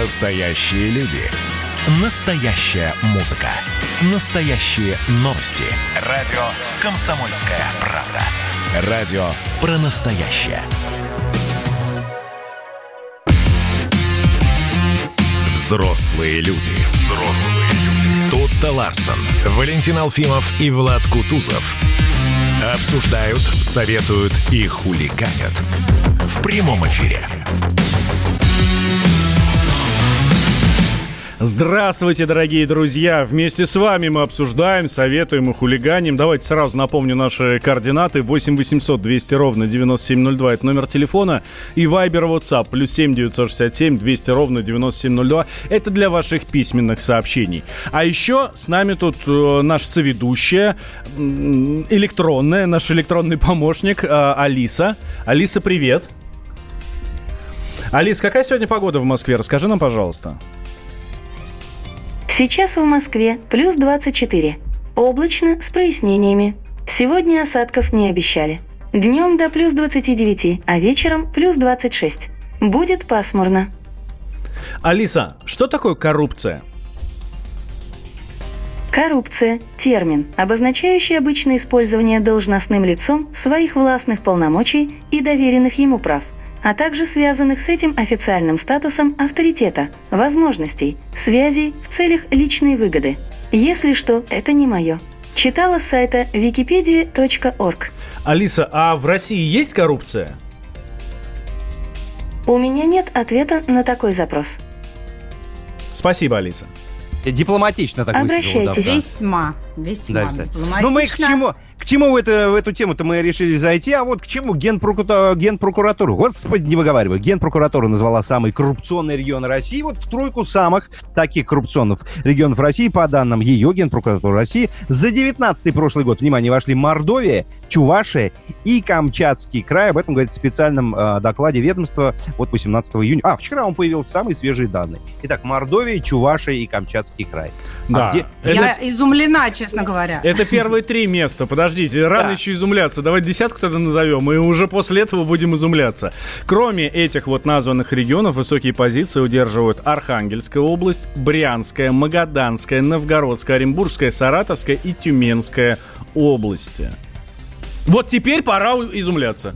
Настоящие люди. Настоящая музыка. Настоящие новости. Радио «Комсомольская правда». Радио про настоящее. Взрослые люди. Взрослые люди. Тут-то Ларсон, Валентин Алфимов и Влад Кутузов обсуждают, советуют и хулиганят в прямом эфире. Здравствуйте, дорогие друзья! Вместе с вами мы обсуждаем, советуем и хулиганим. Давайте сразу напомню наши координаты. 8 800 200 ровно 9702 – это номер телефона. И Viber WhatsApp плюс 7 967 200 ровно 9702 – это для ваших письменных сообщений. А еще с нами тут э, наш соведущая, электронная, наш электронный помощник э, Алиса. Алиса, привет! Алис, какая сегодня погода в Москве? Расскажи нам, пожалуйста. Сейчас в Москве плюс 24. Облачно с прояснениями. Сегодня осадков не обещали. Днем до плюс 29, а вечером плюс 26. Будет пасмурно. Алиса, что такое коррупция? Коррупция – термин, обозначающий обычное использование должностным лицом своих властных полномочий и доверенных ему прав – а также связанных с этим официальным статусом авторитета, возможностей, связей в целях личной выгоды. Если что, это не мое. Читала с сайта wikipedia.org. Алиса, а в России есть коррупция? У меня нет ответа на такой запрос. Спасибо, Алиса. Дипломатично так Обращайтесь. Да, весьма, весьма да, дипломатично. Ну мы к чему? К чему в, это, в эту тему-то мы решили зайти? А вот к чему генпрокуратура, генпрокуратура, господи, не выговаривай, генпрокуратура назвала самый коррупционный регион России. Вот в тройку самых таких коррупционных регионов России, по данным ее генпрокуратуры России, за 19 прошлый год, внимание, вошли Мордовия, Чувашия и Камчатский край. Об этом говорит в специальном э, докладе ведомства от 18 июня. А, вчера он появился самые свежие данные. Итак, Мордовия, Чувашия и Камчатский край. Да. А где... это... Я изумлена, честно говоря. Это первые три места. Подождите, рано да. еще изумляться. Давайте десятку тогда назовем, и уже после этого будем изумляться. Кроме этих вот названных регионов, высокие позиции удерживают Архангельская область, Брянская, Магаданская, Новгородская, Оренбургская, Саратовская и Тюменская области. Вот теперь пора изумляться.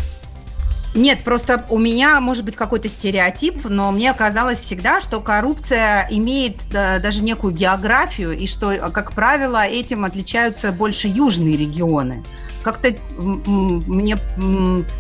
Нет, просто у меня может быть какой-то стереотип, но мне казалось всегда, что коррупция имеет да, даже некую географию, и что, как правило, этим отличаются больше южные регионы как-то мне,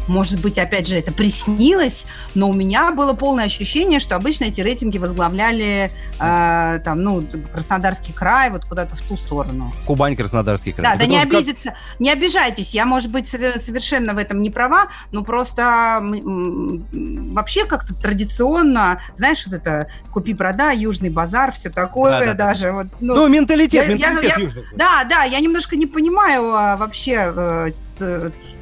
может быть, опять же, это приснилось, но у меня было полное ощущение, что обычно эти рейтинги возглавляли э, там, ну, Краснодарский край, вот куда-то в ту сторону. Кубань, Краснодарский край. Да, да, не обидеться, как... не обижайтесь, я, может быть, совершенно в этом не права, но просто вообще как-то традиционно, знаешь, вот это купи-продай, южный базар, все такое да, да, даже. Да. Вот, ну, ну, менталитет, я, менталитет я, я, Да, да, я немножко не понимаю а, вообще Э,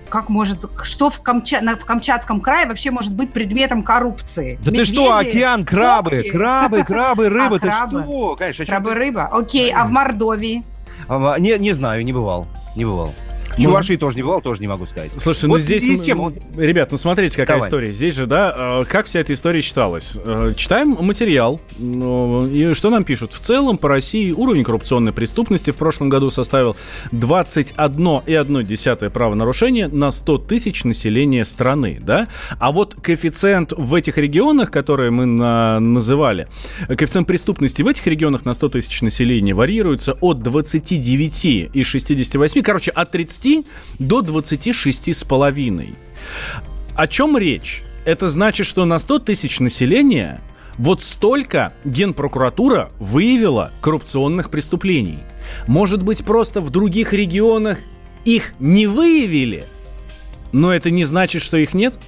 как может, что в, Камча, в Камчатском крае вообще может быть предметом коррупции? Да Медведи, ты что, океан, крабы, кнопки. крабы, крабы, рыба, а, ты крабы? что? Конечно, крабы, рыба. Окей, а в Мордовии? А, не, не знаю, не бывал, не бывал. Чувашии тоже не бывал, тоже не могу сказать. Слушайте, ну вот ну здесь, с чем? ребят, ну смотрите, какая Давай. история. Здесь же, да, э, как вся эта история читалась. Э, читаем материал, ну, и что нам пишут? В целом по России уровень коррупционной преступности в прошлом году составил 21,1 правонарушения на 100 тысяч населения страны, да? А вот коэффициент в этих регионах, которые мы на, называли, коэффициент преступности в этих регионах на 100 тысяч населения варьируется от 29 и 68, короче, от 30 до 26 с половиной. О чем речь? Это значит, что на 100 тысяч населения вот столько Генпрокуратура выявила коррупционных преступлений. Может быть, просто в других регионах их не выявили, но это не значит, что их нет?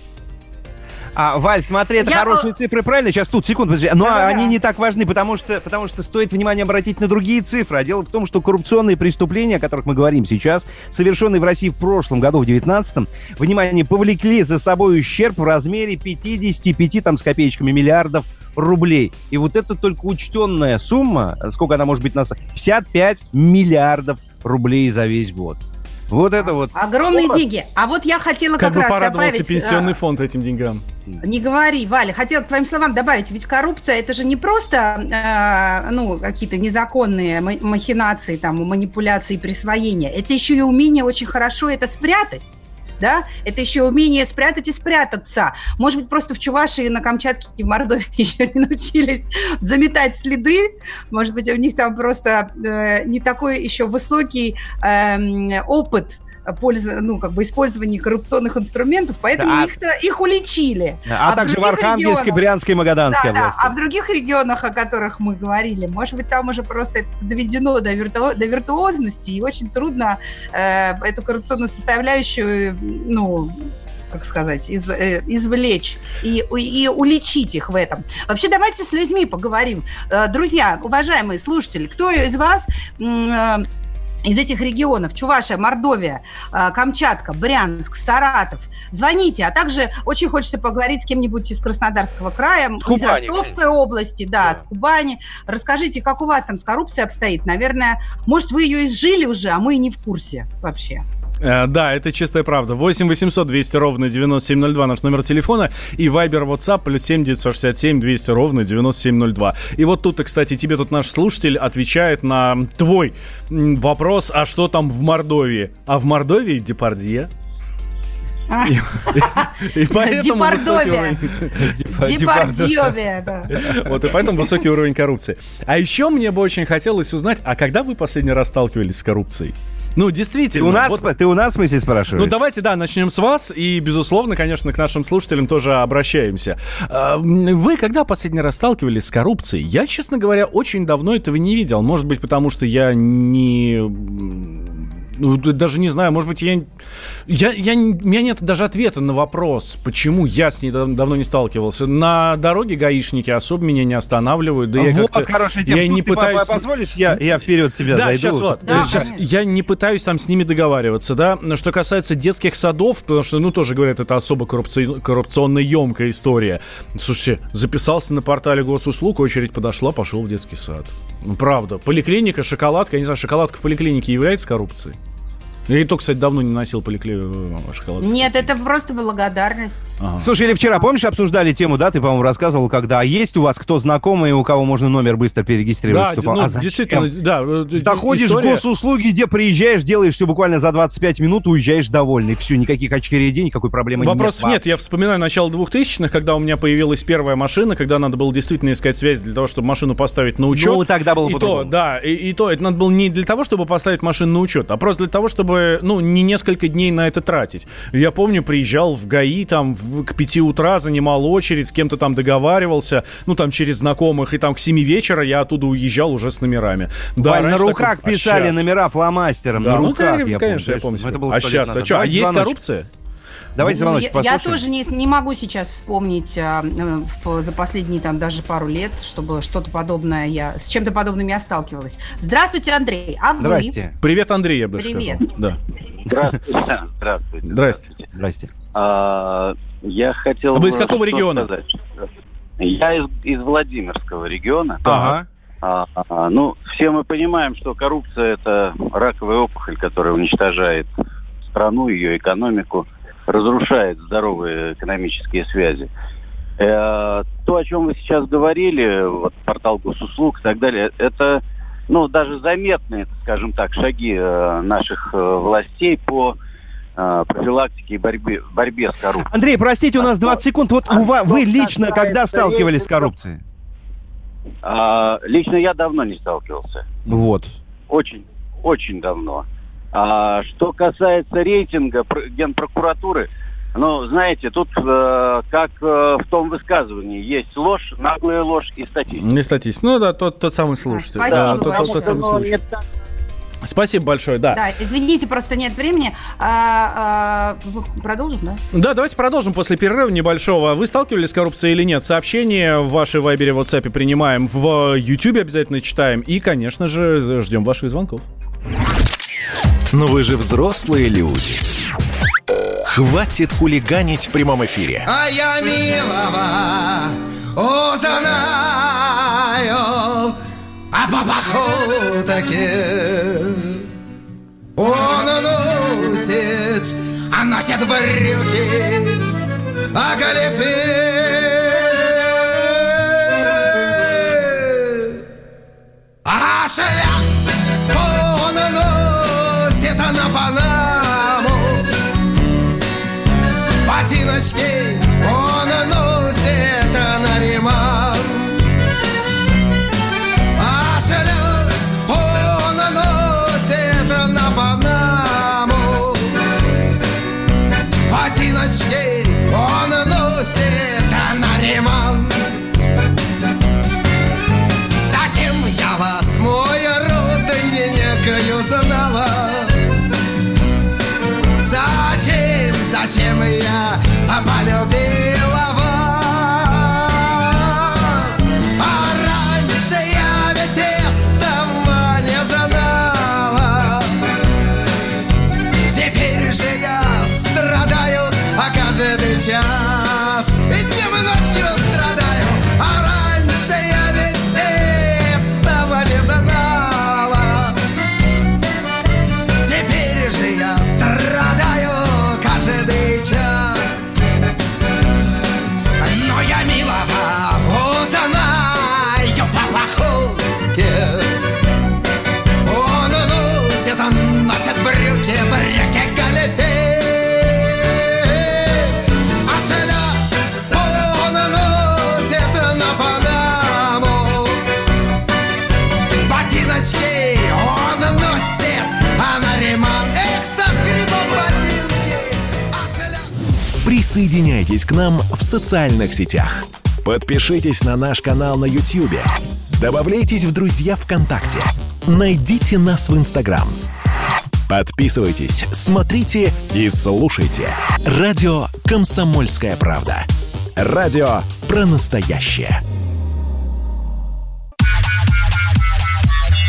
А, Валь, смотри, это я... хорошие цифры, правильно? Сейчас тут, секунду, подожди. Но да, они не так важны, потому что, потому что стоит внимание обратить на другие цифры. А дело в том, что коррупционные преступления, о которых мы говорим сейчас, совершенные в России в прошлом году, в 19-м, внимание, повлекли за собой ущерб в размере 55 там, с копеечками миллиардов рублей. И вот это только учтенная сумма, сколько она может быть у нас, 55 миллиардов рублей за весь год. Вот это вот. Огромные вот. деньги. А вот я хотела как, как бы порадовался добавить, пенсионный а, фонд этим деньгам. Не говори, Валя. Хотела к твоим словам добавить, ведь коррупция это же не просто э, ну, какие-то незаконные махинации, там, манипуляции, присвоения. Это еще и умение очень хорошо это спрятать да, это еще умение спрятать и спрятаться. Может быть, просто в Чувашии, на Камчатке и в Мордовии еще не научились заметать следы, может быть, у них там просто э, не такой еще высокий э, опыт польза, ну, как бы использования коррупционных инструментов, поэтому да. их, их уличили. А, а также в Архангельской, регионах, Брянской, Магаданской да, области. Да, а в других регионах, о которых мы говорили, может быть, там уже просто это доведено до, вирту, до виртуозности, и очень трудно э, эту коррупционную составляющую, ну, как сказать, из, э, извлечь и, и уличить их в этом. Вообще, давайте с людьми поговорим. Э, друзья, уважаемые слушатели, кто из вас э, из этих регионов, Чувашия, Мордовия, э, Камчатка, Брянск, Саратов, звоните. А также очень хочется поговорить с кем-нибудь из Краснодарского края, с из Ростовской области, да, да, с Кубани. Расскажите, как у вас там с коррупцией обстоит? Наверное, может, вы ее изжили уже, а мы и не в курсе вообще. Э, да, это чистая правда. 8 800 200 ровно 9702 наш номер телефона. И Viber WhatsApp плюс 7 967 200 ровно 9702. И вот тут, кстати, тебе тут наш слушатель отвечает на твой вопрос, а что там в Мордовии? А в Мордовии Депардье. И, поэтому высокий да. Вот, и поэтому высокий уровень коррупции. А еще мне бы очень хотелось узнать, а когда вы последний раз сталкивались с коррупцией? Ну, действительно. Ты у нас, вот, ты у нас в смысле спрашиваешь? Ну, давайте, да, начнем с вас. И, безусловно, конечно, к нашим слушателям тоже обращаемся. А, вы когда последний раз сталкивались с коррупцией? Я, честно говоря, очень давно этого не видел. Может быть, потому что я не ну, даже не знаю, может быть, я, я, я, у меня нет даже ответа на вопрос, почему я с ней давно не сталкивался. На дороге гаишники особо меня не останавливают. Да я вот, хорошая тема. Я Тут не ты пытаюсь... позволишь, я, я вперед тебя да, зайду? Сейчас вот. Да, сейчас я не пытаюсь там с ними договариваться, да. Что касается детских садов, потому что, ну, тоже говорят, это особо коррупци... коррупционно емкая история. Слушайте, записался на портале госуслуг, очередь подошла, пошел в детский сад. Ну, правда. Поликлиника, шоколадка, я не знаю, шоколадка в поликлинике является коррупцией? Я и то, кстати, давно не носил поликлею э, шоколад. Нет, это просто благодарность. Ага. Слушай, или вчера, помнишь, обсуждали тему, да, ты, по-моему, рассказывал, когда а есть у вас кто знакомый, у кого можно номер быстро перерегистрировать? Да, ну, а действительно, да. Э, Заходишь история... в госуслуги, где приезжаешь, делаешь все буквально за 25 минут, уезжаешь довольный. Все, никаких очередей, никакой проблемы Вопрос нет. нет. Я вспоминаю начало 2000-х, когда у меня появилась первая машина, когда надо было действительно искать связь для того, чтобы машину поставить на учет. Ну, тогда было и то, да, и, и то, это надо было не для того, чтобы поставить машину на учет, а просто для того, чтобы, ну, не несколько дней на это тратить. Я помню, приезжал в ГАИ, там в, к 5 утра занимал очередь, с кем-то там договаривался, ну там через знакомых, и там к 7 вечера я оттуда уезжал уже с номерами. Да, на руках такой, писали а номера фломастером, да, на ну, руках, да, я конечно, помню. я помню. Это было а сейчас, а что, а есть коррупция? Давайте ну, я, я тоже не, не могу сейчас вспомнить а, в, за последние там даже пару лет, чтобы что-то подобное я с чем-то подобным я сталкивалась. Здравствуйте, Андрей. А вы? Здрасте. Привет, Андрей, я бы Привет. сказал. Да. Здравствуйте. Здравствуйте. Здрасте. Здрасте. А, я хотел... Вы из какого региона? Сказать. Я из, из Владимирского региона. Ага. А, а, ну, все мы понимаем, что коррупция это раковая опухоль, которая уничтожает страну, ее экономику, разрушает здоровые экономические связи. Э, то, о чем вы сейчас говорили, вот портал госуслуг и так далее, это ну, даже заметные, скажем так, шаги э, наших э, властей по профилактике и борьбе, борьбе с коррупцией. Андрей, простите, у нас 20 секунд. Вот у вас, вы лично когда сталкивались с коррупцией? А, лично я давно не сталкивался. Вот. Очень, очень давно. А, что касается рейтинга Генпрокуратуры, ну, знаете, тут э, как э, в том высказывании есть ложь, наглая ложь и статистика. Не статистика. Ну да, тот, тот самый слушатель. Спасибо да, тот, тот, тот самый слушатель. Спасибо большое, да. Да, извините, просто нет времени. А, а, продолжим, да? Да, давайте продолжим после перерыва небольшого. Вы сталкивались с коррупцией или нет? Сообщения в вашей Вайбере, WhatsApp принимаем, в Ютубе обязательно читаем. И, конечно же, ждем ваших звонков. Но вы же взрослые люди. Хватит хулиганить в прямом эфире. А я милого узнаю, а по таки он ну носят брюки, а галифе. Социальных сетях. Подпишитесь на наш канал на YouTube. Добавляйтесь в друзья ВКонтакте. Найдите нас в Инстаграм. Подписывайтесь, смотрите и слушайте. Радио «Комсомольская правда». Радио про настоящее.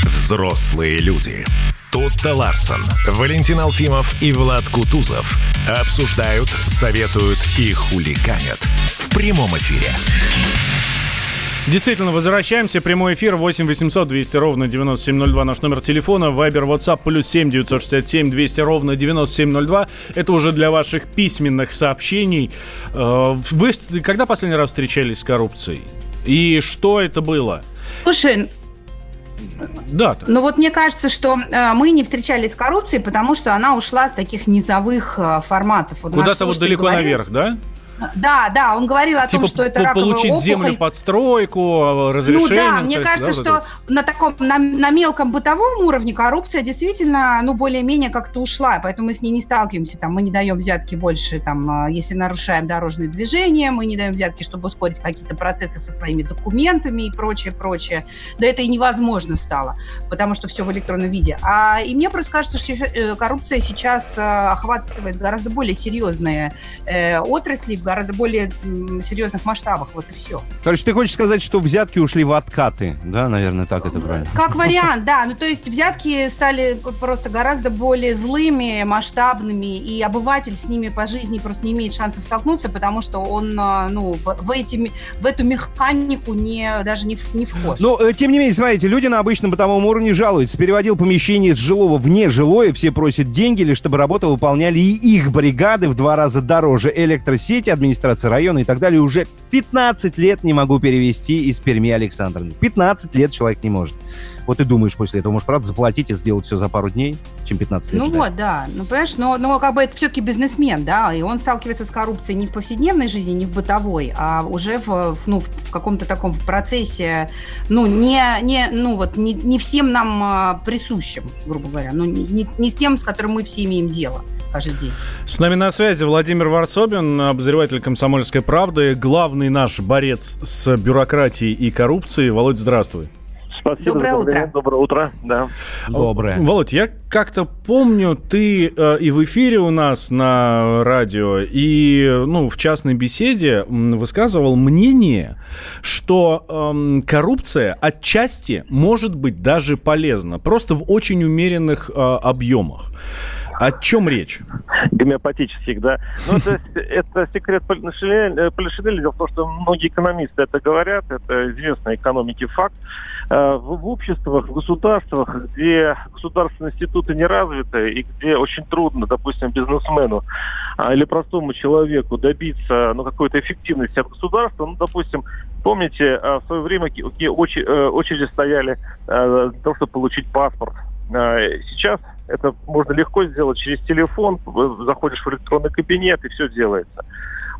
Взрослые люди. Тутта Ларсон, Валентин Алфимов и Влад Кутузов обсуждают, советуют и хулиганят в прямом эфире. Действительно, возвращаемся. Прямой эфир 8 800 200 ровно 9702. Наш номер телефона. Вайбер, WhatsApp, плюс 7 967 200 ровно 9702. Это уже для ваших письменных сообщений. Э, Вы когда последний раз встречались с коррупцией? И что это было? Слушай, Да, ну вот мне кажется, что э, мы не встречались с коррупцией, потому что она ушла с таких низовых э, форматов. Вот куда-то вот далеко говорил- наверх, да? Да, да, он говорил о Типа том, что это раковая получить опухоль. землю под стройку, разрешение. Ну да, мне кажется, да, что на таком, на, на мелком бытовом уровне коррупция действительно, ну, более-менее как-то ушла, поэтому мы с ней не сталкиваемся, там, мы не даем взятки больше, там, а, если нарушаем дорожные движения, мы не даем взятки, чтобы ускорить какие-то процессы со своими документами и прочее, прочее. Да это и невозможно стало, потому что все в электронном виде. А, и мне просто кажется, что э, коррупция сейчас э, охватывает гораздо более серьезные э, отрасли, гораздо более серьезных масштабах, вот и все. Короче, ты хочешь сказать, что взятки ушли в откаты, да, наверное, так это правильно? Как вариант, да. Ну, то есть взятки стали просто гораздо более злыми, масштабными, и обыватель с ними по жизни просто не имеет шансов столкнуться, потому что он, а, ну, в, эти, в эту механику не, даже не, не вхож. Но, э, тем не менее, смотрите, люди на обычном бытовом уровне жалуются. Переводил помещение с жилого в нежилое, все просят деньги, лишь чтобы работу выполняли и их бригады в два раза дороже. Электросети, администрация района и так далее. Уже 15 лет не могу перевести из Перми Александровны. 15 лет человек не может. Вот ты думаешь после этого, может, правда, заплатить и сделать все за пару дней, чем 15 лет Ну ждать? вот, да. Ну, понимаешь, но, но как бы это все-таки бизнесмен, да, и он сталкивается с коррупцией не в повседневной жизни, не в бытовой, а уже в, в, ну, в каком-то таком процессе, ну, не, не, ну, вот, не, не всем нам а, присущим, грубо говоря, ну, не- не с тем, с которым мы все имеем дело каждый день. С нами на связи Владимир Варсобин, обозреватель «Комсомольской правды», главный наш борец с бюрократией и коррупцией. Володь, здравствуй. Спасибо Доброе утро. Доброе утро. Да. Доброе. Володь, я как-то помню, ты э, и в эфире у нас на радио, и ну, в частной беседе высказывал мнение, что эм, коррупция отчасти может быть даже полезна, просто в очень умеренных э, объемах. О чем речь? гомеопатических, да. Но это, это секрет Полишинеля. Дело в том, что многие экономисты это говорят, это известный экономики факт. Э, В, обществах, в государствах, где государственные институты не развиты и где очень трудно, допустим, бизнесмену а, или простому человеку добиться ну, какой-то эффективности от государства, ну, допустим, помните, а, в свое время э, очереди стояли э, для того, чтобы получить паспорт. Э, Сейчас это можно легко сделать через телефон, заходишь в электронный кабинет и все делается.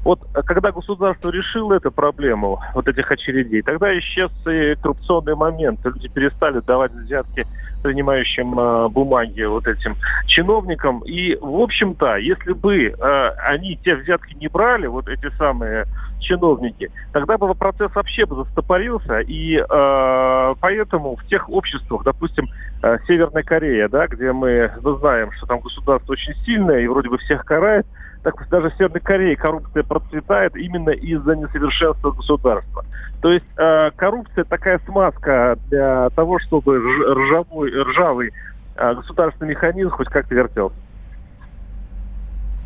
Вот э, когда государство решило эту проблему вот этих очередей, тогда исчез и коррупционный момент. Люди перестали давать взятки принимающим э, бумаги вот этим чиновникам. И, в общем-то, если бы э, они те взятки не брали, вот эти самые чиновники, тогда бы процесс вообще бы застопорился. И э, поэтому в тех обществах, допустим, э, Северная Корея, да, где мы, мы знаем, что там государство очень сильное и вроде бы всех карает, так даже в Северной Корее коррупция процветает именно из-за несовершенства государства. То есть э, коррупция такая смазка для того, чтобы рж- ржавый, ржавый э, государственный механизм хоть как-то вертелся.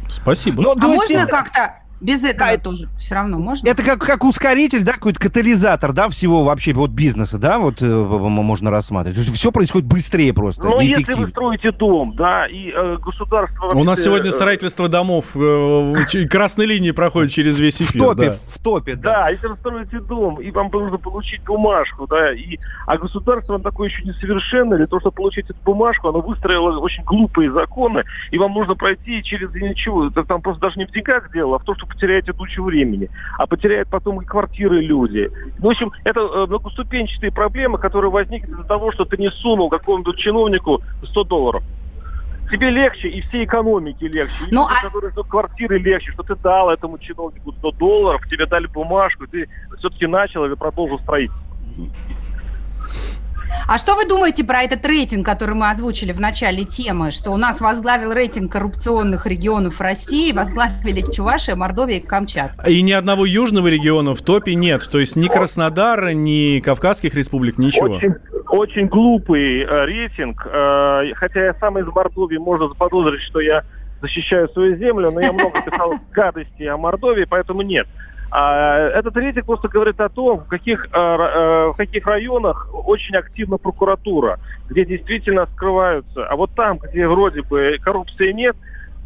Спасибо. Ну, А можно как-то без этого Да, тоже? Все равно можно? Это как, как ускоритель, да, какой-то катализатор, да, всего вообще вот бизнеса, да, вот э, в- в- можно рассматривать. То есть все происходит быстрее просто, Но и если вы строите дом, да, и э, государство... У нас сегодня э, строительство домов э, красной линии проходит через весь В эфир. топе, да. в топе, да. Да, если вы строите дом, и вам нужно получить бумажку, да, и, а государство оно такое еще несовершенное, для того, чтобы получить эту бумажку, оно выстроило очень глупые законы, и вам нужно пройти через ничего, это там просто даже не в деньгах дело, а в том, что потеряете тучу времени, а потеряют потом и квартиры люди. В общем, это э, многоступенчатые проблемы, которые возникли из-за того, что ты не сунул какому-нибудь чиновнику 100 долларов. Тебе легче, и всей экономике легче. И Ну, людям, а- которые ждут квартиры, легче, что ты дал этому чиновнику 100 долларов, тебе дали бумажку, и ты все-таки начал или продолжил строительство. А что вы думаете про этот рейтинг, который мы озвучили в начале темы, что у нас возглавил рейтинг коррупционных регионов России, возглавили Чувашия, Мордовия и Камчатка? И ни одного южного региона в топе нет. То есть ни Краснодара, ни Кавказских республик, ничего. Очень, очень глупый э, рейтинг. Э, хотя я сам из Мордовии, можно заподозрить, что я защищаю свою землю, но я много писал гадости о Мордовии, поэтому нет. А, этот рейтинг просто говорит о том, в каких, э, э, в каких районах очень активна прокуратура, где действительно скрываются. А вот там, где вроде бы коррупции нет,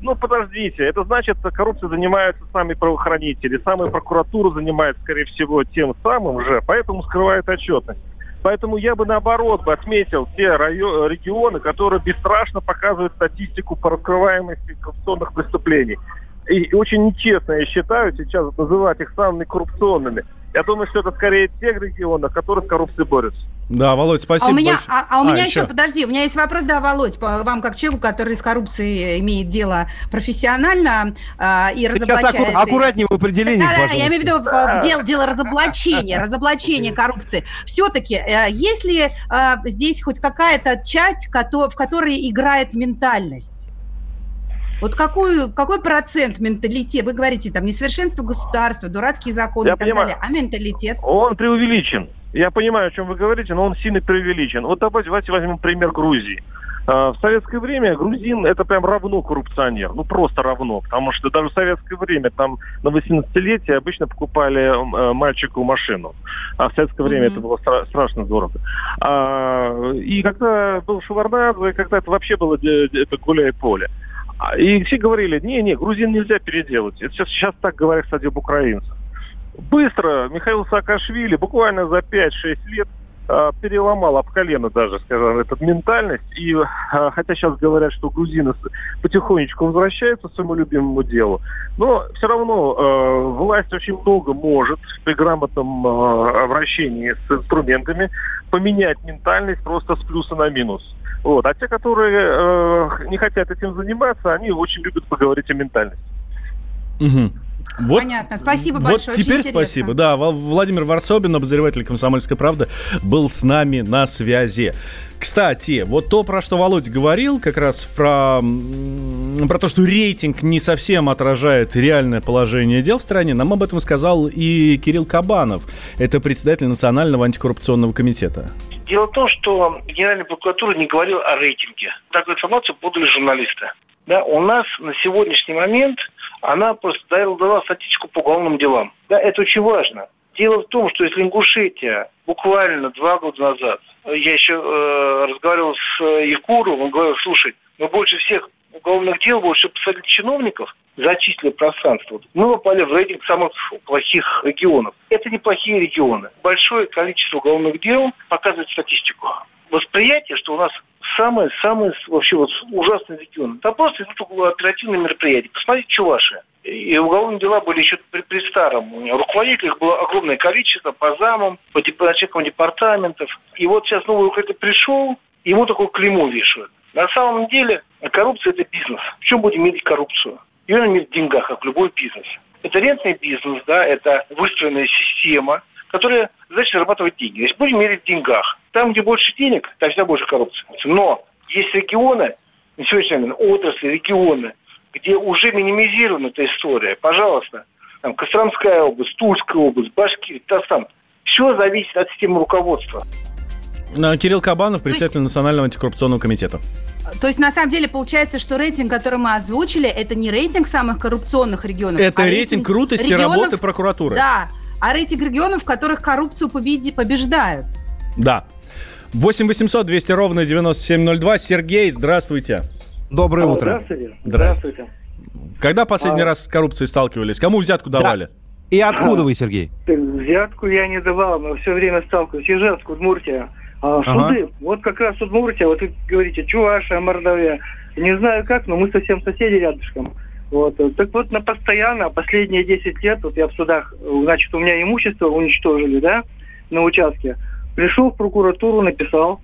ну, подождите, это значит, коррупцией занимаются сами правоохранители, самая прокуратура занимается, скорее всего, тем самым же, поэтому скрывает отчетность. Поэтому я бы наоборот бы отметил те райо- регионы, которые бесстрашно показывают статистику по раскрываемости коррупционных преступлений. И, очень нечестно, я считаю, сейчас называть их самыми коррупционными. Я думаю, что это скорее те регионы, которые с коррупцией борются. Да, Володь, спасибо а у меня, а, а у А, меня еще. еще, подожди, у меня есть вопрос, да, Володь, по вам как человеку, который с коррупцией имеет дело профессионально а, и Сейчас разоблачает... аку- аккуратнее в определении, Да, да, да, пожалуйста. я имею в виду в, в дело, дело разоблачения, разоблачения коррупции. Все-таки, э, есть ли э, здесь хоть какая-то часть, в которой играет ментальность? Вот какую, какой процент менталитет? Вы говорите, там, несовершенство государства, дурацкие законы Я и так понимаю. далее. А менталитет? Он преувеличен. Я понимаю, о чем вы говорите, но он сильно преувеличен. Вот давайте, давайте возьмем пример Грузии. А, В советское время грузин это прям равно коррупционер. Ну просто равно. Потому что даже в советское время там на 18-летие обычно покупали э, мальчику машину. А в советское время Мгм. это было стра- страшно дорого. А, И когда был Шеварнадзе, когда это вообще было это гуляй поле. А, И все говорили, не-не, грузин нельзя переделать. Это сейчас, сейчас так говорят, кстати, об украинцах. Быстро Михаил Саакашвили буквально за 5-6 лет а, переломал об колено даже, скажем, эту ментальность. И а, хотя сейчас говорят, что грузины потихонечку возвращаются к своему любимому делу, но все равно э, власть очень много может при грамотном э, обращении с инструментами поменять ментальность просто с плюса на минус. Вот. А те, которые э, не хотят этим заниматься, они очень любят поговорить о ментальности. Мгм. Вот, Понятно. Спасибо вот большое, теперь спасибо. Да, Владимир Варсобин, обозреватель «Комсомольской правды», был с нами на связи. Кстати, вот то, про что Володь говорил, как раз про, про то, что рейтинг не совсем отражает реальное положение дел в стране, нам об этом сказал и Кирилл Кабанов. Это председатель Национального антикоррупционного комитета. Дело в том, что Генеральная прокуратура не говорила о рейтинге. Такую информацию подали журналисты. Да, у нас на сегодняшний момент она просто дала, статистику по уголовным делам. Да, это очень важно. Дело в том, что если Ингушетия буквально два года назад, я еще э, разговаривал с э, Якуровым, он говорил, слушай, мы больше всех уголовных дел, больше посадили чиновников, зачислили пространство. Мы попали в рейтинг самых плохих регионов. Это неплохие регионы. Большое количество уголовных дел показывает статистику. Восприятие, что у нас самые-самые вообще вот ужасные регионы. Там просто идут оперативные мероприятия. Посмотрите, Чувашия. И уголовные дела были еще при, при старом. Руководителей их было огромное количество по замам, по начальникам департаментов. И вот сейчас новый руководитель пришел, ему такое клеймо вешают. На самом деле коррупция – это бизнес. В чем будем мерить коррупцию? Ее надо мерить в деньгах, как любой бизнес. Это рентный бизнес, да, это выстроенная система, которая значит зарабатывать деньги. Если будем мерить в деньгах, там, где больше денег, там всегда больше коррупции. Но есть регионы, на сегодняшний момент отрасли, регионы, где уже минимизирована эта история. Пожалуйста, там, Костромская область, Тульская область, Башкирия, Татарстан. Все зависит от системы руководства. Кирилл Кабанов, председатель Национального антикоррупционного комитета. То есть, на самом деле, получается, что рейтинг, который мы озвучили, это не рейтинг самых коррупционных регионов. Это а рейтинг, рейтинг крутости регионов, работы прокуратуры. Да, а рейтинг регионов, в которых коррупцию победи, побеждают. Да. 8 800 200 ровно 9702. Сергей, здравствуйте. Доброе Алло, утро. Здравствуйте. Здравствуйте. Когда последний а... раз с коррупцией сталкивались? Кому взятку давали? Да. И откуда вы, Сергей? Взятку я не давал, но все время сталкиваюсь. Ижевск, Удмуртия. А, суды. Ага. Вот как раз Удмуртия, вот вы говорите, Чувашия, Мордовия. Не знаю как, но мы совсем соседи рядышком. Вот. Так вот, на постоянно, последние 10 лет, вот я в судах, значит, у меня имущество уничтожили, да, на участке. Пришел в прокуратуру, написал,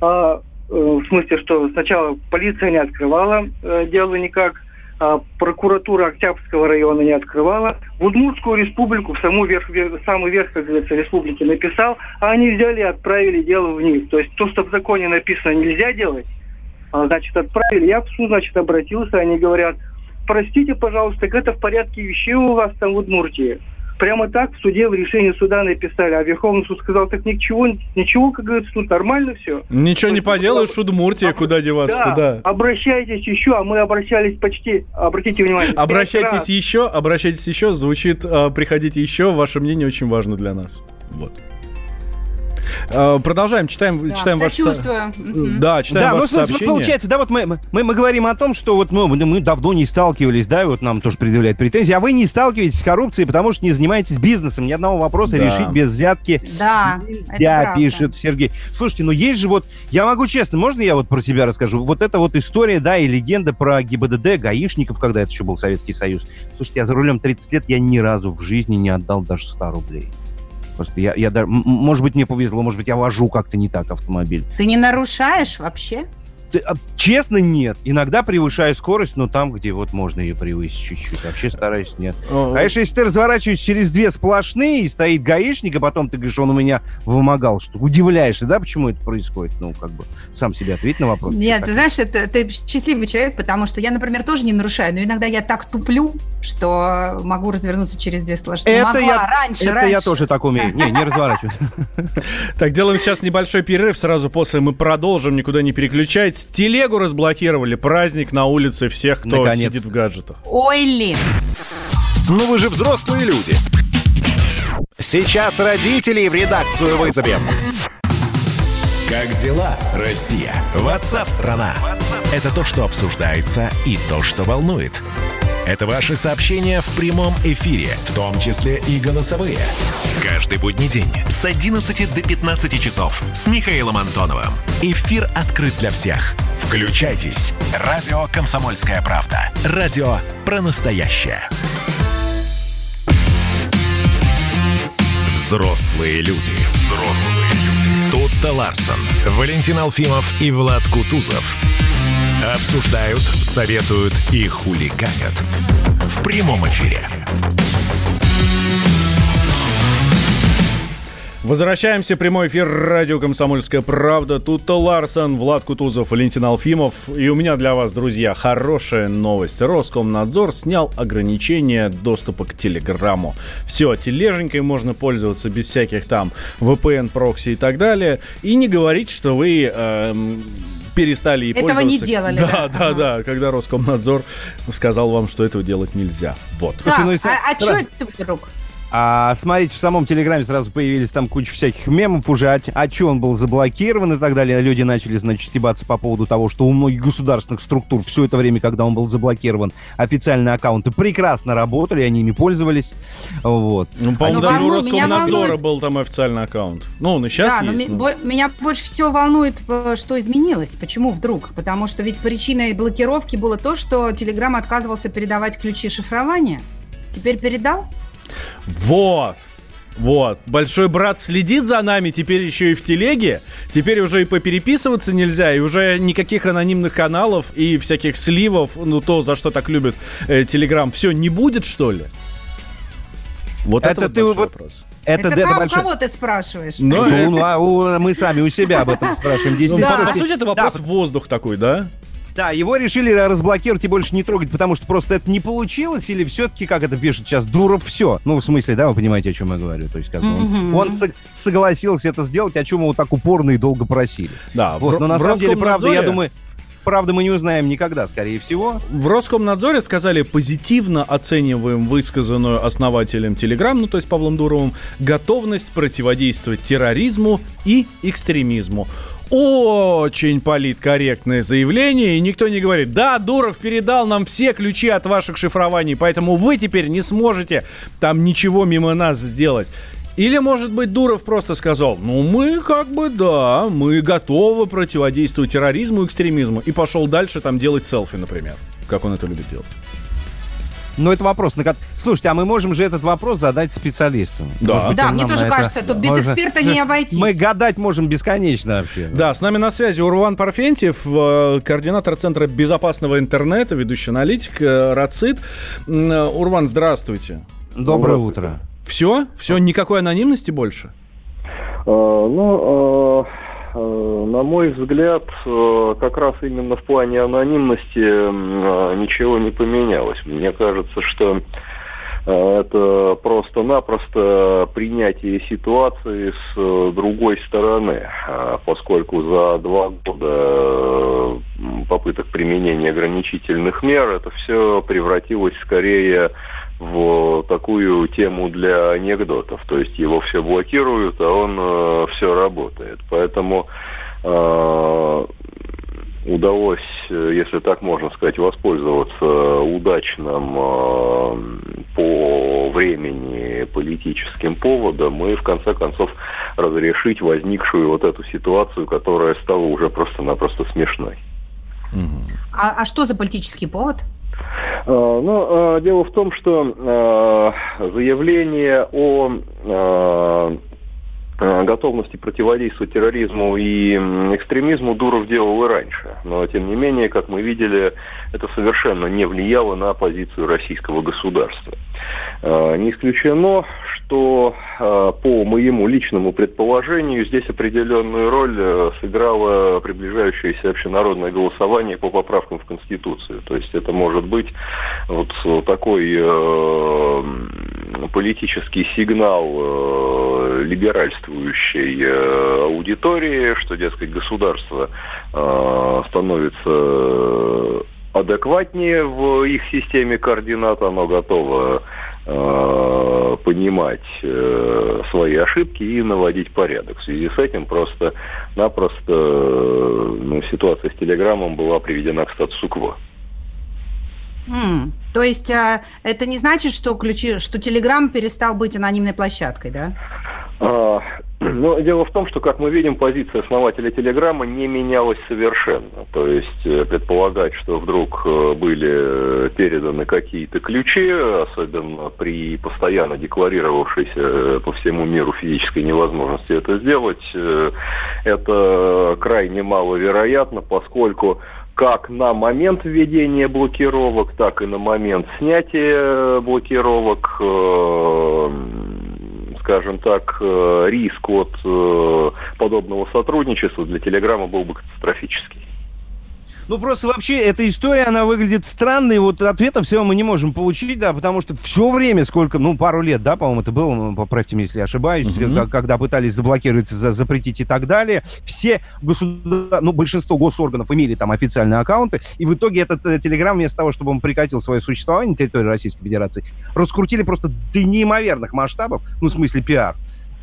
а, э, в смысле, что сначала полиция не открывала э, дело никак, а прокуратура Октябрьского района не открывала. В Удмуртскую республику, в саму верх, самый верх, как говорится, республики написал, а они взяли и отправили дело вниз. То есть то, что в законе написано нельзя делать, а, значит, отправили. Я в суд, значит, обратился, они говорят, простите, пожалуйста, так это в порядке вещей у вас там в Удмуртии. Прямо так в суде, в решении суда написали, а Верховный суд сказал, так ничего, ничего, как говорится, тут нормально все. Ничего не поделаешь, Удмуртия, куда деваться-то, да, да. Обращайтесь еще, а мы обращались почти, обратите внимание. Обращайтесь еще, обращайтесь еще, звучит, а, приходите еще, ваше мнение очень важно для нас. Вот. Э, продолжаем, читаем, да, читаем ваше... Да, читаем да, ваше ну, сообщение. Получается, да, вот мы, мы, мы говорим о том, что вот ну, мы давно не сталкивались, да, вот нам тоже предъявляют претензии, а вы не сталкиваетесь с коррупцией, потому что не занимаетесь бизнесом. Ни одного вопроса да. решить без взятки. Да, Я пишет Сергей. Слушайте, ну есть же вот, я могу честно, можно я вот про себя расскажу? Вот эта вот история, да, и легенда про ГИБДД, гаишников, когда это еще был Советский Союз. Слушайте, я за рулем 30 лет, я ни разу в жизни не отдал даже 100 рублей. Просто я, я даже, может быть, мне повезло, может быть, я вожу как-то не так автомобиль. Ты не нарушаешь вообще? А, честно, нет. Иногда превышаю скорость, но там, где вот можно ее превысить чуть-чуть. Вообще стараюсь нет. Конечно, если ты разворачиваешься через две сплошные, и стоит гаишник, а потом ты говоришь, он у меня вымогал, что удивляешься, да, почему это происходит? Ну, как бы, сам себе ответь на вопрос. Нет, ты знаешь, это, ты счастливый человек, потому что я, например, тоже не нарушаю, но иногда я так туплю, что могу развернуться через две сплошные. Это Могла я, раньше, это раньше. я тоже так умею. Не, не разворачиваюсь. Так, делаем сейчас небольшой перерыв, сразу после мы продолжим, никуда не переключайтесь. Телегу разблокировали. Праздник на улице всех, кто Наконец. сидит в гаджетах. Ой ли. Ну вы же взрослые люди. Сейчас родителей в редакцию вызовем. Как дела, Россия? Ватсап-страна! Это то, что обсуждается и то, что волнует. Это ваши сообщения в прямом эфире, в том числе и голосовые. Каждый будний день с 11 до 15 часов с Михаилом Антоновым. Эфир открыт для всех. Включайтесь. Радио «Комсомольская правда». Радио про настоящее. Взрослые люди. Взрослые люди. Тут-то Ларсон, Валентин Алфимов и Влад Кутузов – Обсуждают, советуют и хулиганят. В прямом эфире. Возвращаемся. Прямой эфир радио «Комсомольская правда». Тут Ларсон, Влад Кутузов, Валентин Алфимов. И у меня для вас, друзья, хорошая новость. Роскомнадзор снял ограничение доступа к Телеграмму. Все, тележенькой можно пользоваться без всяких там VPN, прокси и так далее. И не говорить, что вы... Э, перестали ей Этого пользоваться. не делали, Да, да. да, Ага. да, когда Роскомнадзор сказал вам, что этого делать нельзя. Вот. Так, ну, если- а, а что это вдруг? А смотрите, в самом Телеграме сразу появились там куча всяких мемов уже, а, а че он был заблокирован и так далее. Люди начали, значит, стебаться по поводу того, что у многих государственных структур все это время, когда он был заблокирован, официальные аккаунты прекрасно работали, они ими пользовались. Вот. Ну, по-моему, даже у волнует- меня Роскомнадзора волнует- был там официальный аккаунт. Ну, он и сейчас да, но есть. но- бо- меня больше всего волнует, э, что изменилось. Почему вдруг? Потому что ведь причиной блокировки было то, что Telegram отказывался передавать ключи шифрования. Теперь передал? Вот. Вот. Большой брат следит за нами теперь еще и в телеге. Теперь уже и попереписываться нельзя, и уже никаких анонимных каналов и всяких сливов, ну то, за что так любят э, Телеграм, все не будет, что ли? Вот это, Это вот ты большой вот- вопрос. Это, это это кого, большой- кого ты спрашиваешь? Ну, Ну, а у- мы сами у себя об этом спрашиваем. ну, Действительно, по- сути, это да, вопрос воздух такой, да? Да, его решили разблокировать и больше не трогать, потому что просто это не получилось, или все-таки, как это пишет сейчас, Дуров все. Ну, в смысле, да, вы понимаете, о чем я говорю. То есть, как бы он, он сог- согласился это сделать, о чем его так упорно и долго просили. Да, в Вот, Ро- но на в самом деле, правда, я думаю, правда мы не узнаем никогда, скорее всего. В Роскомнадзоре сказали, позитивно оцениваем высказанную основателем Telegram, ну то есть Павлом Дуровым, готовность противодействовать терроризму и экстремизму. Очень политкорректное заявление, и никто не говорит, да, Дуров передал нам все ключи от ваших шифрований, поэтому вы теперь не сможете там ничего мимо нас сделать. Или, может быть, Дуров просто сказал, ну, мы как бы, да, мы готовы противодействовать терроризму и экстремизму. И пошел дальше там делать селфи, например, как он это любит делать. Но это вопрос. на Слушайте, а мы можем же этот вопрос задать специалисту. Да. Может быть, Да, мне тоже на это- кажется, тут без Может, эксперта не обойтись. Мы гадать можем бесконечно вообще. Да, с нами на связи Урван Парфентьев, э, координатор Центра безопасного интернета, ведущий аналитик э, РАЦИТ. Э, Урван, здравствуйте. Доброе утро. Все? Все? Никакой анонимности больше? Э, Ну, э, на мой взгляд, э, как раз именно в плане анонимности э, ничего не поменялось. Мне кажется, что э, это просто-напросто принятие ситуации с э, другой стороны, э, поскольку за два года э, попыток применения ограничительных мер это все превратилось скорее в такую тему для анекдотов. То есть его все блокируют, а он все работает. Поэтому э, удалось, э, если так можно сказать, воспользоваться удачным э, по времени политическим поводом и в конце концов разрешить возникшую вот эту ситуацию, которая стала уже просто-напросто смешной. А, а что за политический повод? Э, Ну, э, дело в том, что э, заявление о готовности противодействовать терроризму и экстремизму Дуров делал и раньше. Но, тем не менее, как мы видели, это совершенно не влияло на позицию российского государства. Э, Не исключено, что э, по моему личному предположению здесь определенную роль э, сыграло приближающееся общенародное голосование по поправкам в Конституцию. То есть это может быть вот такой э, политический сигнал э, либеральствующей э, аудитории, что, дескать, государство э, становится адекватнее в их системе координат, оно готово э, понимать свои ошибки и наводить порядок. В связи с этим просто-напросто ну, ситуация с Телеграмом была приведена к статусу кво. М, То есть а, это не значит, что ключи, что Telegram перестал быть анонимной площадкой, да? А, Но дело в том, что, как мы видим, позиция основателя Телеграма не менялась совершенно. То есть э, предполагать, что вдруг э, были э, переданы какие-то ключи, особенно при постоянно декларировавшейся по всему миру физической невозможности это сделать, это крайне маловероятно, поскольку как на момент введения блокировок, так и на момент снятия блокировок, скажем так, э, риск от э, подобного сотрудничества для Телеграма был бы катастрофический. Ну, просто вообще эта история, она выглядит странной. Вот ответа всего мы не можем получить, да, потому что все время, сколько, ну, пару лет, да, по-моему, это было, ну, поправьте меня, если я ошибаюсь, Мгм. когда пытались заблокировать, за- запретить и так далее, все государ... ну, большинство госорганов имели там официальные аккаунты, и в итоге этот э, Телеграм, вместо того, чтобы он прекратил свое существование на территории Российской Федерации, раскрутили просто до неимоверных масштабов, ну, в смысле пиар.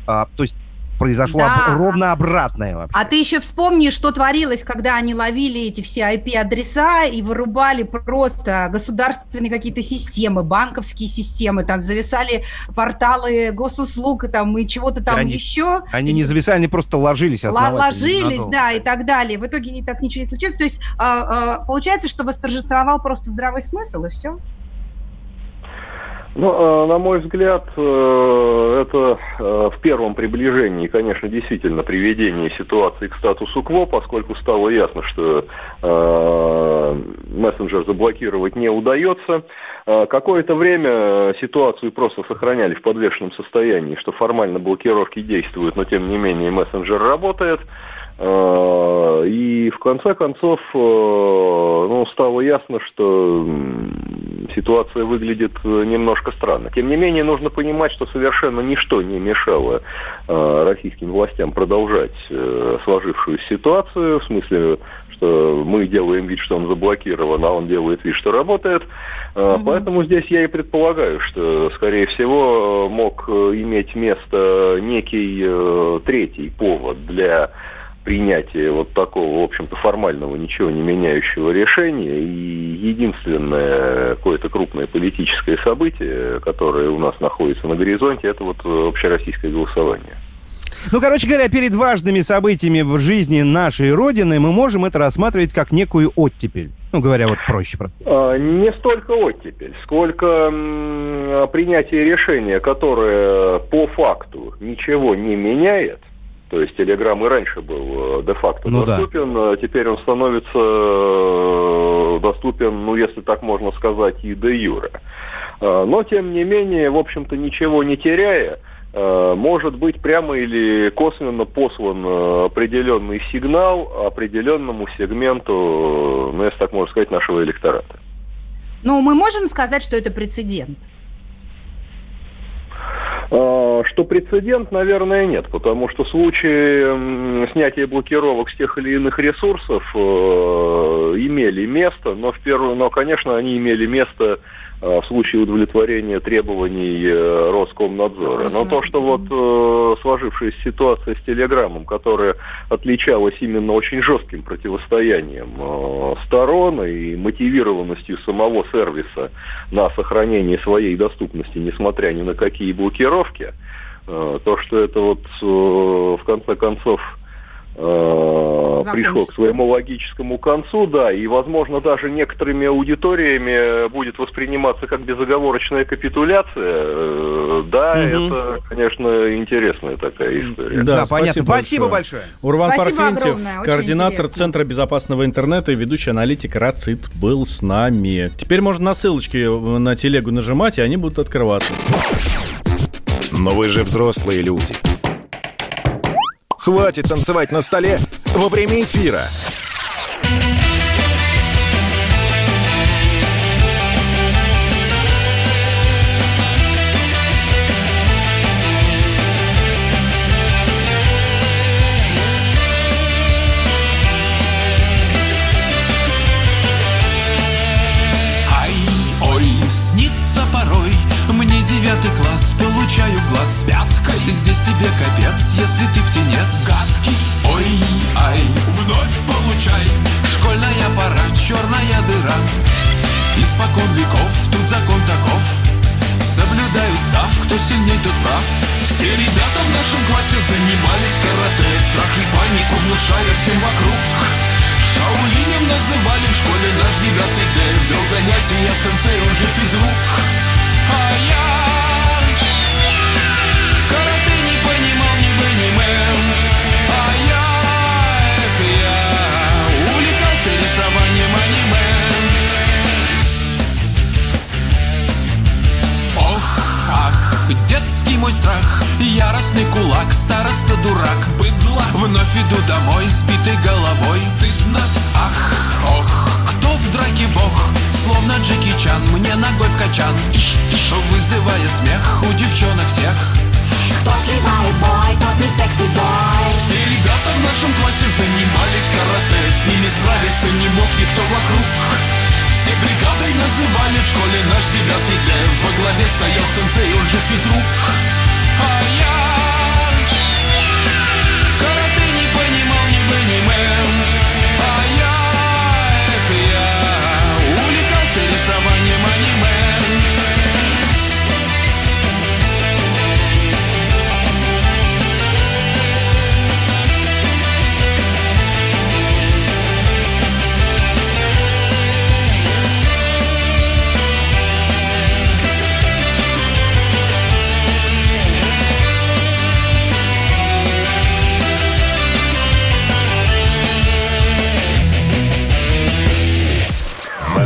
А, то есть произошло Да. об- ровно обратное вообще. А ты еще вспомни, что творилось, когда они ловили эти все IP-адреса и вырубали просто государственные какие-то системы, банковские системы, там зависали порталы госуслуг и там и чего-то там Они- еще. Они не зависали, они просто ложились ложились, да, и так далее. В итоге не так ничего не случилось. То есть а, а, получается, что восторжествовал просто здравый смысл, и все. Ну, э, на мой взгляд, э, это э, в первом приближении, конечно, действительно приведение ситуации к статусу КВО, поскольку стало ясно, что мессенджер заблокировать не удается. Какое-то время ситуацию просто сохраняли в подвешенном состоянии, что формально блокировки действуют, но тем не менее мессенджер работает. Э, И в конце концов э, ну, стало ясно, что ситуация выглядит э, немножко странно. Тем не менее, нужно понимать, что совершенно ничто не мешало российским властям продолжать сложившуюся ситуацию, в смысле, что мы делаем вид, что он заблокирован, а он делает вид, что работает. Мгм. Поэтому здесь я и предполагаю, что, скорее всего, мог иметь место некий третий повод для принятия вот такого, в общем-то, формального, ничего не меняющего решения. И единственное какое-то крупное политическое событие, которое у нас находится на горизонте, это вот э, общероссийское голосование. Ну, короче говоря, перед важными событиями в жизни нашей Родины мы можем это рассматривать как некую оттепель. Ну, говоря вот проще. просто. А, Не столько оттепель, сколько принятие решения, которое по факту ничего не меняет, то есть Телеграм и раньше был э, де-факто Ну да. доступен, а теперь он становится э, доступен, ну, если так можно сказать, и де юре. А, Но, тем не менее, в общем-то, ничего не теряя, э, может быть прямо или косвенно послан определенный сигнал определенному сегменту, ну, если так можно сказать, нашего электората. Ну, мы можем сказать, что это прецедент. А, Что прецедент, наверное, нет, потому что случаи снятия блокировок с тех или иных ресурсов э, имели место, но, в первую, но, конечно, они имели место э, в случае удовлетворения требований э, Роскомнадзора. Но то, что вот э, сложившаяся ситуация с Телеграммом, которая отличалась именно очень жестким противостоянием э, сторон и мотивированностью самого сервиса на сохранение своей доступности, несмотря ни на какие блокировки, э, то, что это вот э, в конце концов э, пришло к своему логическому концу, да, и, возможно, даже некоторыми аудиториями будет восприниматься как безоговорочная капитуляция, э, да, Мгм. это, конечно, интересная такая история. Да, Да, понятно. спасибо Спасибо большое. Урван Спасибо Парфентьев, огромное, координатор интересно. Центра безопасного интернета и ведущий аналитик РАЦИТ был с нами. Теперь можно на ссылочки на телегу нажимать, и они будут открываться. Но вы же взрослые люди. Хватит танцевать на столе во время эфира. Ой, снится порой Мне девятый класс, получаю в глаз Здесь тебе капец, если ты птенец. Гадкий, ой, ай, вновь получай. Школьная пора, черная дыра. Испокон веков, тут закон таков. Соблюдай устав, кто сильней, тот прав. Все ребята в нашем классе занимались карате. Страх и панику внушая всем вокруг. Шаолинем называли в школе наш девятый Д. Вел занятия сенсей, он же физрук. А я мой страх. Яростный кулак, староста дурак. Быдло, вновь иду домой Сбитой головой. Стыдно, ах, ох в драке бог? Словно Джеки Чан Мне ногой в качан. Вызывая смех у девчонок всех. Кто сливает бой, тот не секси-бой Все ребята в нашем классе занимались карате. С ними справиться не мог никто вокруг. Все бригадой называли в школе наш девятый Д. Во главе стоял сенсей, он же физрук А я в карате не понимал ни бы ни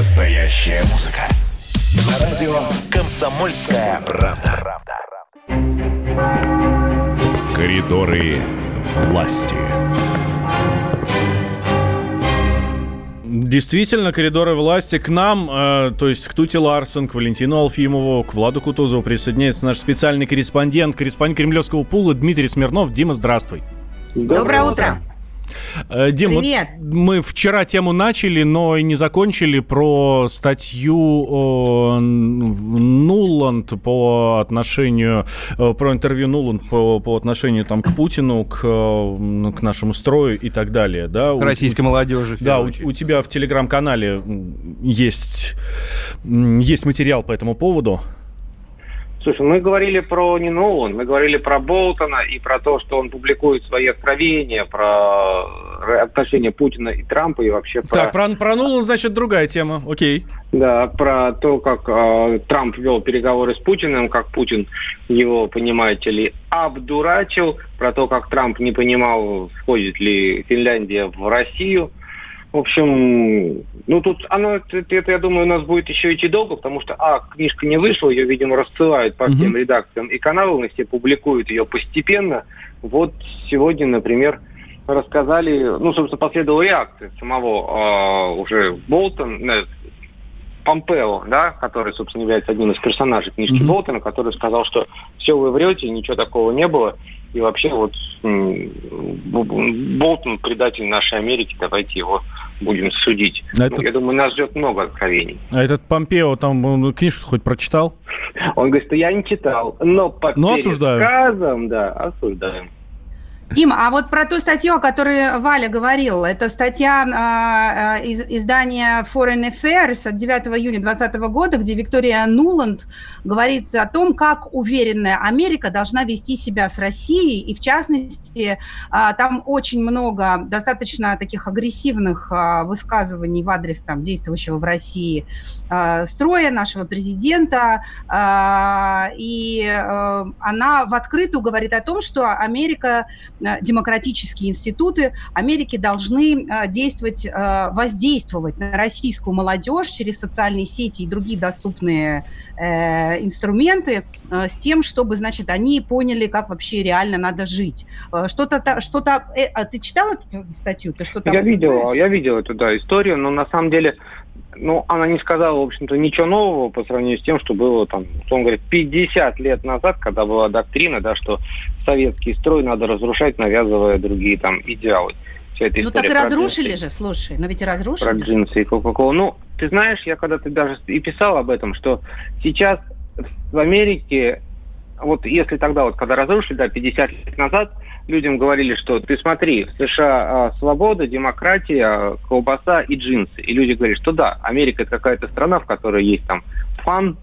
Настоящая музыка. На радио «Комсомольская правда». Коридоры власти. Действительно, коридоры власти к нам, э, то есть к Тути Ларсен, к Валентину Алфимову, к Владу Кутузову присоединяется наш специальный корреспондент, корреспондент Кремлевского пула Дмитрий Смирнов. Дима, здравствуй. Доброе утро. Э, Дим, вот Привет. мы вчера тему начали, но и не закончили про статью о, Нуланд по отношению, э, про интервью Нуланд по, по отношению там, к Путину, к, э, к нашему строю и так далее. Да? У- Российской молодежи. в Да, у, у тебя в телеграм-канале есть, есть материал по этому поводу. Слушай, мы говорили про не Нолан, мы говорили про Болтона и про то, что он публикует свои откровения, про отношения Путина и Трампа и вообще про... Так, про, про Нуланд, значит, другая тема. Окей. Да, про то, как э, Трамп вел переговоры с Путиным, как Путин его, понимаете ли, обдурачил, про то, как Трамп не понимал, входит ли Финляндия в Россию. В общем, ну тут оно, это, я думаю, у нас будет еще идти долго, потому что, а, книжка не вышла, ее, видимо, рассылают по всем редакциям и каналам, и все публикуют ее постепенно. Вот сегодня, например, рассказали, ну, собственно, последовала реакция самого э, уже Болтон, э, Помпео, да, который, собственно, является одним из персонажей книжки Мгм. Болтона, который сказал, что все вы врете, ничего такого не было, и вообще вот Болтон предатель нашей Америки, давайте его будем судить. А Ну, это- я думаю, нас ждет много откровений. А этот Помпео там он книжку хоть прочитал? Он говорит, что я не читал, но по Но осуждаю. пересказам, да, осуждаем. Дима, а вот про ту статью, о которой Валя говорил, это статья а, из издания Foreign Affairs от 9 июня 2020 года, где Виктория Нуланд говорит о том, как уверенная Америка должна вести себя с Россией, и в частности, а, там очень много достаточно таких агрессивных а, высказываний в адрес там, действующего в России а, строя нашего президента, а, и э, она в открытую говорит о том, что Америка э, демократические институты Америки должны э, действовать, э, воздействовать на российскую молодежь через социальные сети и другие доступные э, инструменты э, с тем, чтобы, значит, они поняли, как вообще реально надо жить. Э, Что-то, что-то, э, а ты читал эту статью? Ты что-то Я видел, я видел эту да, историю, но на самом деле, ну, она не сказала, в общем-то, ничего нового по сравнению с тем, что было там, он говорит, 50 лет назад, когда была доктрина, да, что советский строй надо разрушать, навязывая другие там идеалы. Вся эта Ну так и про разрушили джинсы- же, слушай, но ведь и Про разрушили. же. джинсы и Кока-Колу. Ну, ты знаешь, я когда-то даже и писал об этом, что сейчас в Америке, вот если тогда, вот когда разрушили, да, 50 лет назад, людям говорили, что ты смотри, в США а, свобода, демократия, колбаса и джинсы. И люди говорят, что да, Америка это какая-то страна, в которой есть там фан,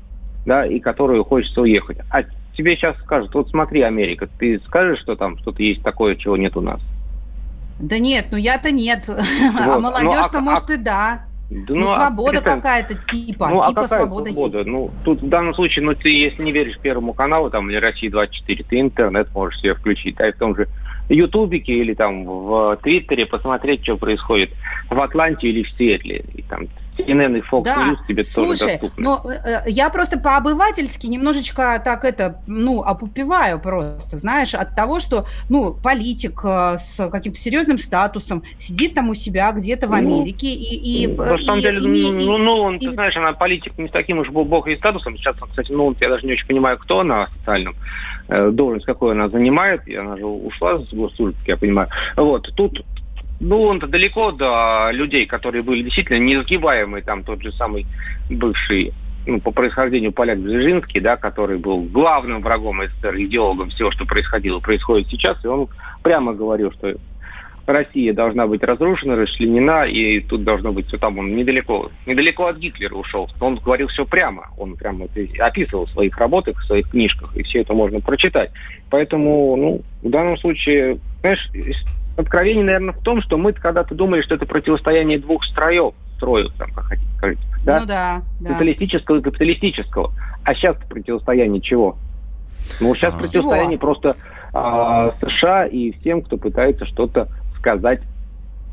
да, и которую хочется уехать. А тебе сейчас скажут, вот смотри, Америка, ты скажешь, что там что-то есть такое, чего нет у нас? Да нет, ну я-то нет. А Ну, молодежь-то, а- может, и да. Да, Ну, а свобода перестань. какая-то типа, Ну, а типа какая свобода свобода? есть. Ну, тут в данном случае, ну, ты, если не веришь Первому каналу, там, или России 24, ты интернет можешь себе включить, да, и в том же Ютубике или там в Твиттере посмотреть, что происходит в Атланте или в Сиэтле. И там CNN и Fox Да, News тебе тоже слушай, доступны. но э, я просто по-обывательски немножечко так это, ну, опупеваю просто, знаешь, от того, что, ну, политик э, с каким-то серьезным статусом сидит там у себя где-то в Ну, Америке и... и На самом и- деле, име- ну, ну, он, и- ты знаешь, она политик не с таким уж глубоким статусом. Сейчас, кстати, ну, я даже не очень понимаю, кто она официальном, э, должность какой она занимает, и она же ушла с госслужбы, я понимаю. Вот, тут ну, он-то далеко до людей, которые были действительно несгибаемые, там тот же самый бывший ну, по происхождению поляк Бжезинский, да, который был главным врагом СССР, идеологом всего, что происходило, происходит сейчас, и он прямо говорил, что Россия должна быть разрушена, расчленена, и тут должно быть все там. Он недалеко, недалеко от Гитлера ушел. Он говорил все прямо. Он прямо описывал в своих работах, в своих книжках, и все это можно прочитать. Поэтому, ну, в данном случае, знаешь, откровение, наверное, в том, что мы когда-то думали, что это противостояние двух строев, строев, там, как хотите сказать, да? Ну да, да. Социалистического и капиталистического. А сейчас противостояние чего? Ну, сейчас Всего. противостояние просто а, США и всем, кто пытается что-то сказать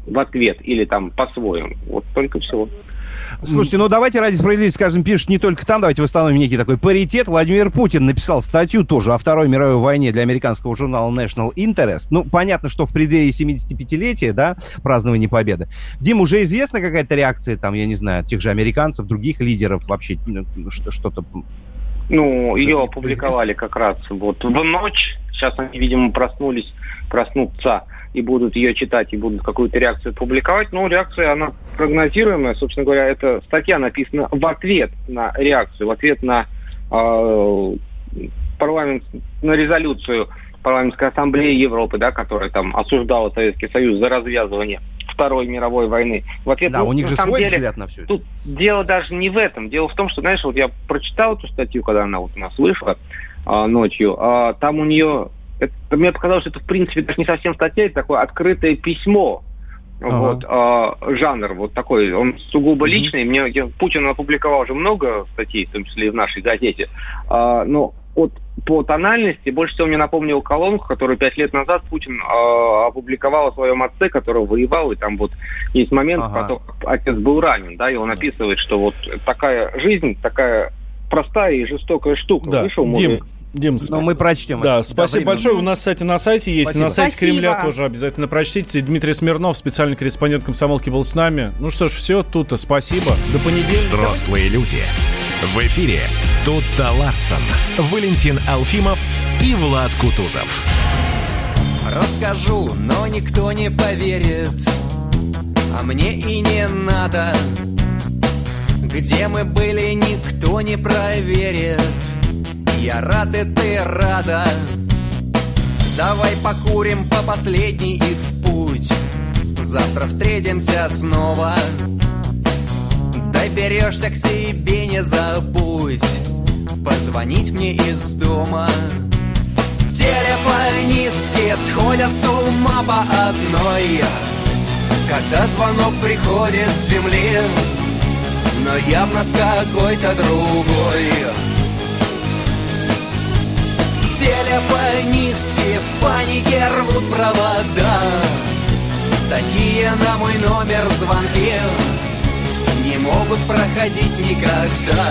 в ответ или там по-своему. Вот только всего. Слушайте, ну давайте ради справедливости скажем, пишет не только там, давайте восстановим некий такой паритет. Владимир Путин написал статью тоже о Второй мировой войне для американского журнала National Interest. Ну, понятно, что в преддверии 75-летия, да, празднования Победы. Дим, уже известна какая-то реакция, там, я не знаю, тех же американцев, других лидеров вообще, ну, что- что-то... Ну, ее опубликовали как раз вот в ночь. Сейчас они, видимо, проснулись, проснутся и будут ее читать, и будут какую-то реакцию публиковать. Ну, реакция, она прогнозируемая. Собственно говоря, эта статья написана в ответ на реакцию, в ответ на э, парламент, на резолюцию парламентской ассамблеи Европы, да, которая там осуждала Советский Союз за развязывание Второй мировой войны. В ответ, Да, ну, у них же свой деле, взгляд на все это. Тут дело даже не в этом. Дело в том, что, знаешь, вот я прочитал эту статью, когда она вот у нас вышла а, ночью. а, там у нее... Это, мне показалось, что это, в принципе, даже не совсем статья, это такое открытое письмо. Ага. Вот, а, жанр вот такой, он сугубо личный. Мне я- Путин опубликовал уже много статей, в том числе и в нашей газете. А, но вот по тональности больше всего мне напомнил колонку, которую пять лет назад Путин а, опубликовал о своем отце, который воевал, и там вот есть момент Ага. как отец был ранен, да, и он описывает, что вот такая жизнь, такая простая и жестокая штука. Да, Вышел мужик. Дим, Ну, мы прочтем. Да, это. спасибо время. большое. У нас, кстати, на сайте есть, и на Спасибо. сайте Кремля Спасибо. тоже обязательно прочтите. Дмитрий Смирнов, специальный корреспондент комсомолки, был с нами. Ну что ж, все, тут спасибо. До понедельника. Взрослые люди. В эфире Тутта Ларсон, Валентин Алфимов и Влад Кутузов. Расскажу, но никто не поверит А мне и не надо Где мы были, никто не проверит Я рад, и ты рада. Давай покурим по последней и в путь. Завтра встретимся снова. Доберешься к себе, не забудь. Позвонить мне из дома. Телефонистки сходят с ума по одной. Когда звонок приходит с земли Но явно с какой-то другой Телефонистки в панике рвут провода. Такие на мой номер звонки Не могут проходить никогда.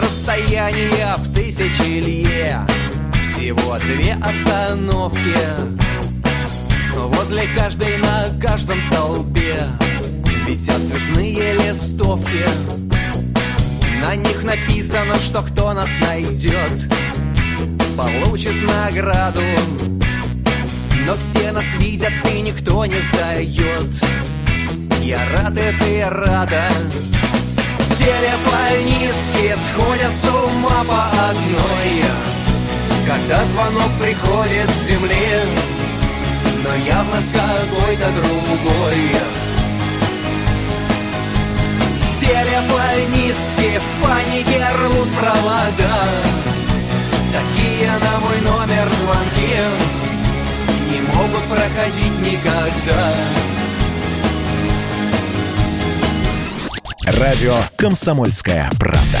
Расстояние в тысячи лье Всего две остановки. Возле каждой на каждом столбе Висят цветные листовки На них написано, что кто нас найдет Получит награду. Но все нас видят и никто не сдает. Я рад, и ты рада. Телефонистки сходят с ума по одной. Когда звонок приходит с земли Но явно с какой-то другой Телефонистки в панике рвут провода Такие на мой номер звонки Не могут проходить никогда Радио «Комсомольская правда».